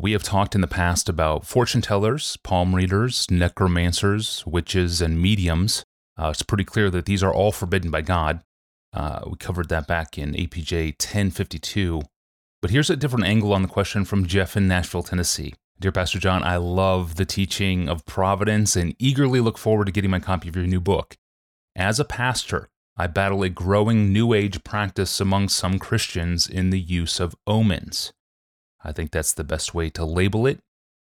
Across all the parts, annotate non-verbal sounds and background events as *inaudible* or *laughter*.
we have talked in the past about fortune tellers, palm readers, necromancers, witches, and mediums. Uh, it's pretty clear that these are all forbidden by God. Uh, we covered that back in APJ 1052. But here's a different angle on the question from Jeff in Nashville, Tennessee. Dear Pastor John, I love the teaching of providence and eagerly look forward to getting my copy of your new book. As a pastor, I battle a growing New Age practice among some Christians in the use of omens. I think that's the best way to label it.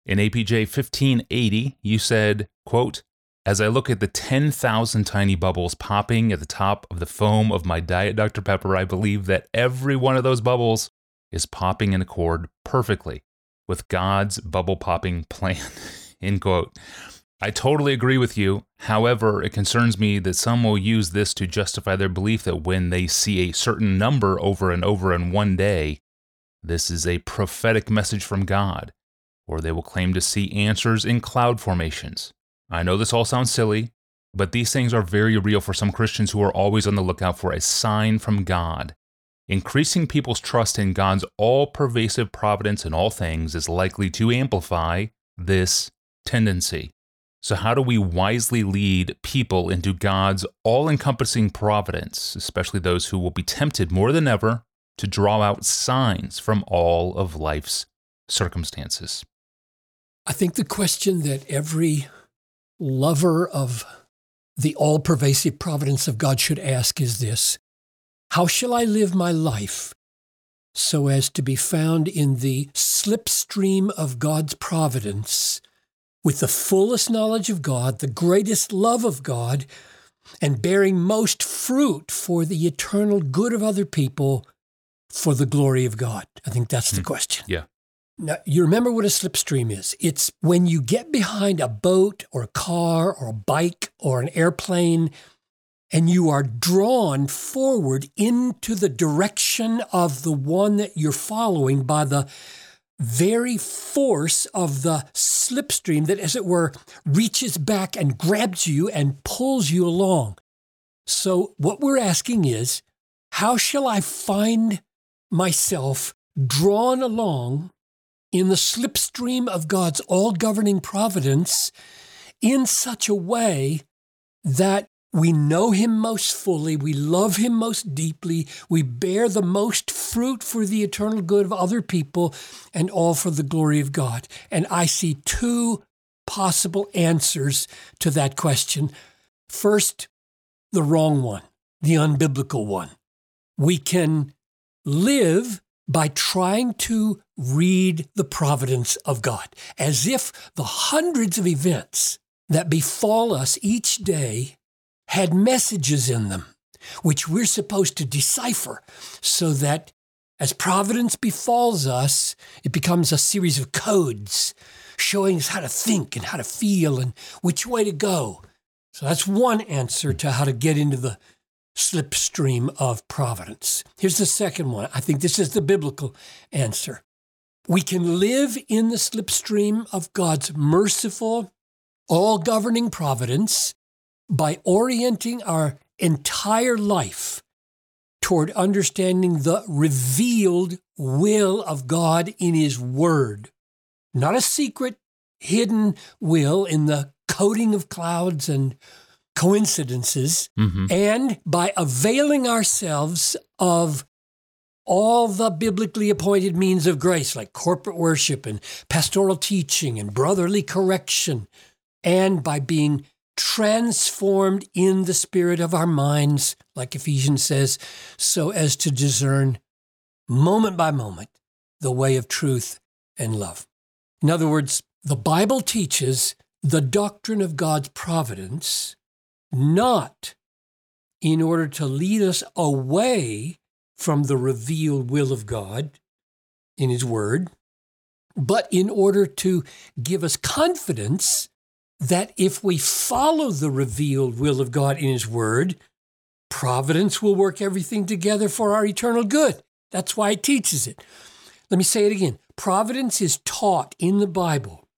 In APJ 1580, you said, quote, as I look at the 10,000 tiny bubbles popping at the top of the foam of my Diet Dr. Pepper, I believe that every one of those bubbles is popping in accord perfectly with God's bubble popping plan. *laughs* End quote. I totally agree with you. However, it concerns me that some will use this to justify their belief that when they see a certain number over and over in one day, this is a prophetic message from God, or they will claim to see answers in cloud formations. I know this all sounds silly, but these things are very real for some Christians who are always on the lookout for a sign from God. Increasing people's trust in God's all pervasive providence in all things is likely to amplify this tendency. So, how do we wisely lead people into God's all encompassing providence, especially those who will be tempted more than ever to draw out signs from all of life's circumstances? I think the question that every lover of the all pervasive providence of God should ask is this how shall I live my life so as to be found in the slipstream of God's providence with the fullest knowledge of God, the greatest love of God, and bearing most fruit for the eternal good of other people for the glory of God? I think that's the hmm. question. Yeah. Now, you remember what a slipstream is? It's when you get behind a boat or a car or a bike or an airplane and you are drawn forward into the direction of the one that you're following by the very force of the slipstream that, as it were, reaches back and grabs you and pulls you along. So, what we're asking is, how shall I find myself drawn along in the slipstream of God's all governing providence in such a way that we know him most fully. We love him most deeply. We bear the most fruit for the eternal good of other people and all for the glory of God. And I see two possible answers to that question. First, the wrong one, the unbiblical one. We can live by trying to read the providence of God as if the hundreds of events that befall us each day had messages in them, which we're supposed to decipher so that as providence befalls us, it becomes a series of codes showing us how to think and how to feel and which way to go. So that's one answer to how to get into the slipstream of providence. Here's the second one. I think this is the biblical answer. We can live in the slipstream of God's merciful, all governing providence by orienting our entire life toward understanding the revealed will of God in His Word, not a secret, hidden will in the coding of clouds and coincidences, mm-hmm. and by availing ourselves of all the biblically appointed means of grace, like corporate worship and pastoral teaching and brotherly correction, and by being transformed in the spirit of our minds, like Ephesians says, so as to discern moment by moment the way of truth and love. In other words, the Bible teaches the doctrine of God's providence not in order to lead us away from the revealed will of God in His Word, but in order to give us confidence that if we follow the revealed will of God in His Word, providence will work everything together for our eternal good. That's why it teaches it. Let me say it again providence is taught in the Bible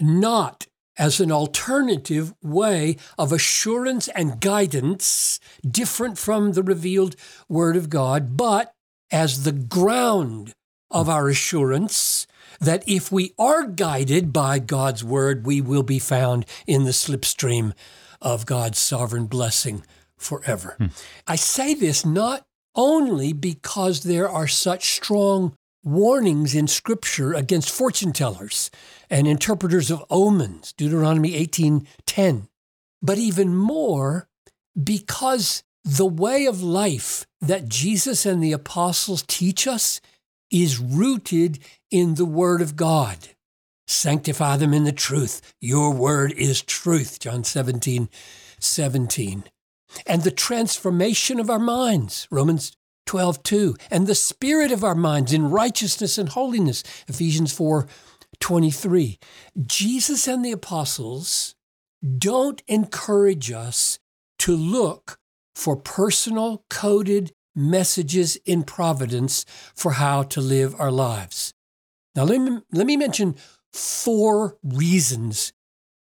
not as an alternative way of assurance and guidance different from the revealed Word of God, but as the ground of our assurance that if we are guided by God's word, we will be found in the slipstream of God's sovereign blessing forever. Hmm. I say this not only because there are such strong warnings in Scripture against fortune tellers and interpreters of omens, Deuteronomy 18:10, but even more because the way of life that Jesus and the apostles teach us is rooted in the Word of God. Sanctify them in the truth. Your word is truth. John 17, 17. And the transformation of our minds. Romans 12, 2. And the spirit of our minds in righteousness and holiness. Ephesians 4, 23. Jesus and the apostles don't encourage us to look for personal coded messages in providence for how to live our lives. Now, let me, let me mention four reasons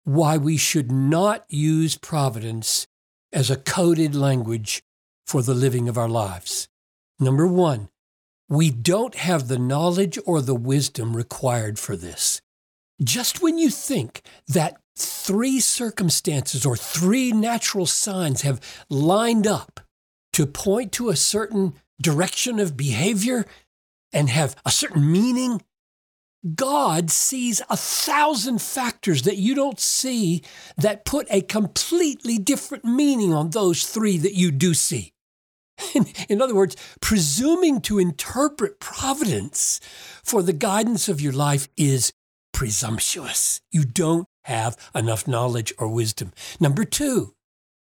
why we should not use providence as a coded language for the living of our lives. Number one, we don't have the knowledge or the wisdom required for this. Just when you think that three circumstances or three natural signs have lined up to point to a certain direction of behavior and have a certain meaning, God sees a thousand factors that you don't see that put a completely different meaning on those three that you do see. *laughs* In other words, presuming to interpret providence for the guidance of your life is presumptuous. You don't have enough knowledge or wisdom. Number two,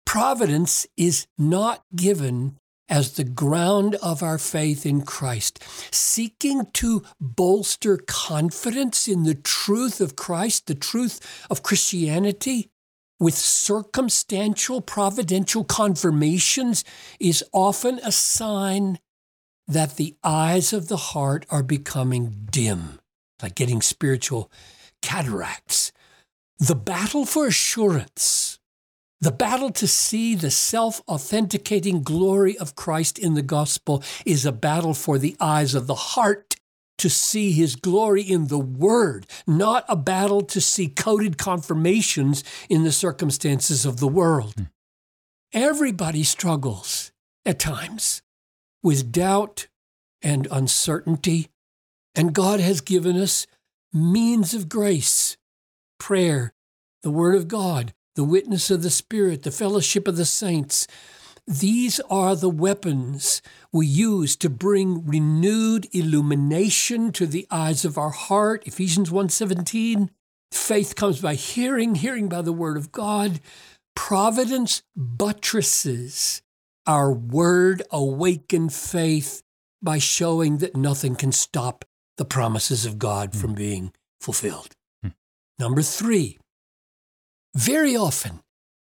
providence is not given as the ground of our faith in Christ, seeking to bolster confidence in the truth of Christ, the truth of Christianity, with circumstantial providential confirmations is often a sign that the eyes of the heart are becoming dim, like getting spiritual cataracts. The battle for assurance the battle to see the self authenticating glory of Christ in the gospel is a battle for the eyes of the heart to see his glory in the word, not a battle to see coded confirmations in the circumstances of the world. Hmm. Everybody struggles at times with doubt and uncertainty, and God has given us means of grace, prayer, the Word of God, the witness of the Spirit, the fellowship of the saints. These are the weapons we use to bring renewed illumination to the eyes of our heart. Ephesians 1:17. Faith comes by hearing, hearing by the word of God. Providence buttresses our word awakened faith by showing that nothing can stop the promises of God mm. from being fulfilled. Mm. Number three, very often,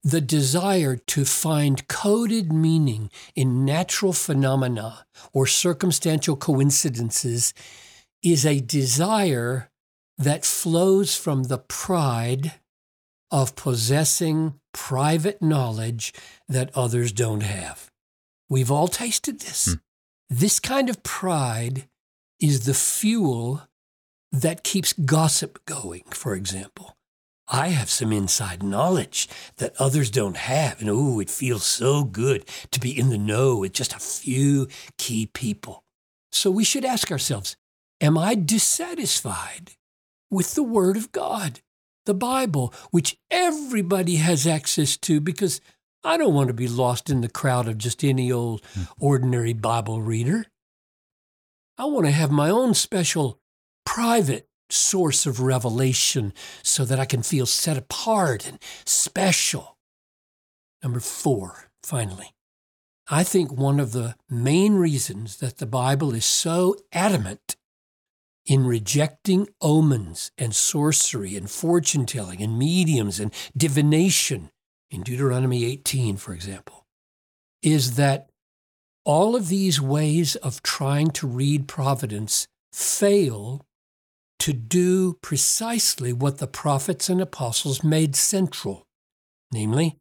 the desire to find coded meaning in natural phenomena or circumstantial coincidences is a desire that flows from the pride of possessing private knowledge that others don't have. We've all tasted this. Hmm. This kind of pride is the fuel that keeps gossip going, for example. I have some inside knowledge that others don't have. And oh, it feels so good to be in the know with just a few key people. So we should ask ourselves Am I dissatisfied with the Word of God, the Bible, which everybody has access to? Because I don't want to be lost in the crowd of just any old hmm. ordinary Bible reader. I want to have my own special private source of revelation so that I can feel set apart and special. Number four, finally, I think one of the main reasons that the Bible is so adamant in rejecting omens and sorcery and fortune telling and mediums and divination, in Deuteronomy 18, for example, is that all of these ways of trying to read providence fail to do precisely what the prophets and apostles made central namely,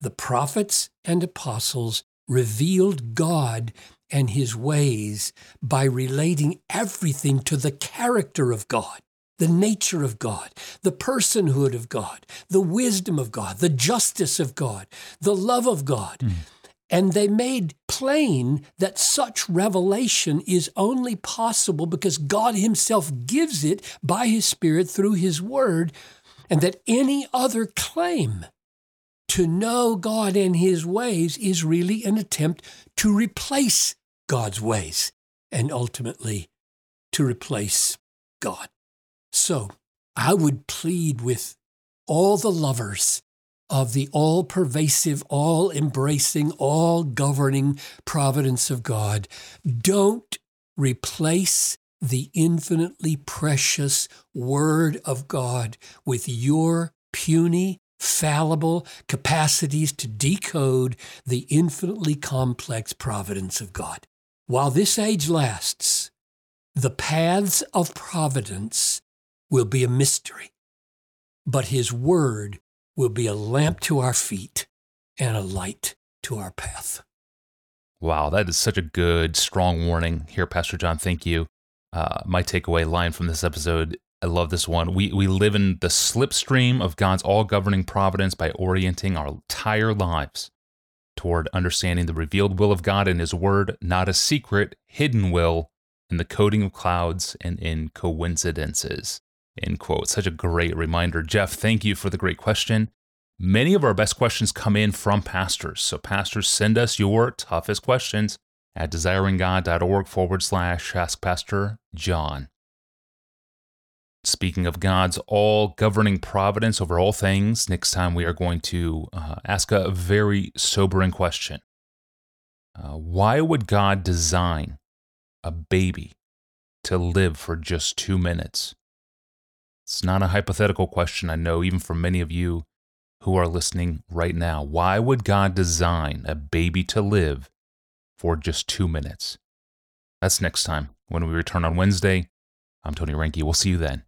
the prophets and apostles revealed God and his ways by relating everything to the character of God. the nature of God, the personhood of God, the wisdom of God, the justice of God, the love of God. Mm. And they made plain that such revelation is only possible because God Himself gives it by His Spirit through His Word, and that any other claim to know God and His ways is really an attempt to replace God's ways and ultimately to replace God. So I would plead with all the lovers of the all pervasive, all embracing, all governing providence of God. Don't replace the infinitely precious Word of God with your puny, fallible capacities to decode the infinitely complex providence of God. While this age lasts, the paths of providence will be a mystery, but his word will be a lamp to our feet and a light to our path. Wow, that is such a good, strong warning here, Pastor John. Thank you. Uh, my takeaway line from this episode I love this one. We, we live in the slipstream of God's all governing providence by orienting our entire lives toward understanding the revealed will of God in His Word, not a secret, hidden will in the coding of clouds and in coincidences. End quote. Such a great reminder. Jeff, thank you for the great question. Many of our best questions come in from pastors. So, pastors, send us your toughest questions at desiringgod.org forward slash ask Pastor John. Speaking of God's all governing providence over all things, next time we are going to uh, ask a very sobering question. Uh, why would God design a baby to live for just two minutes? It's not a hypothetical question, I know, even for many of you who are listening right now. Why would God design a baby to live for just two minutes? That's next time when we return on Wednesday. I'm Tony Reinke. We'll see you then.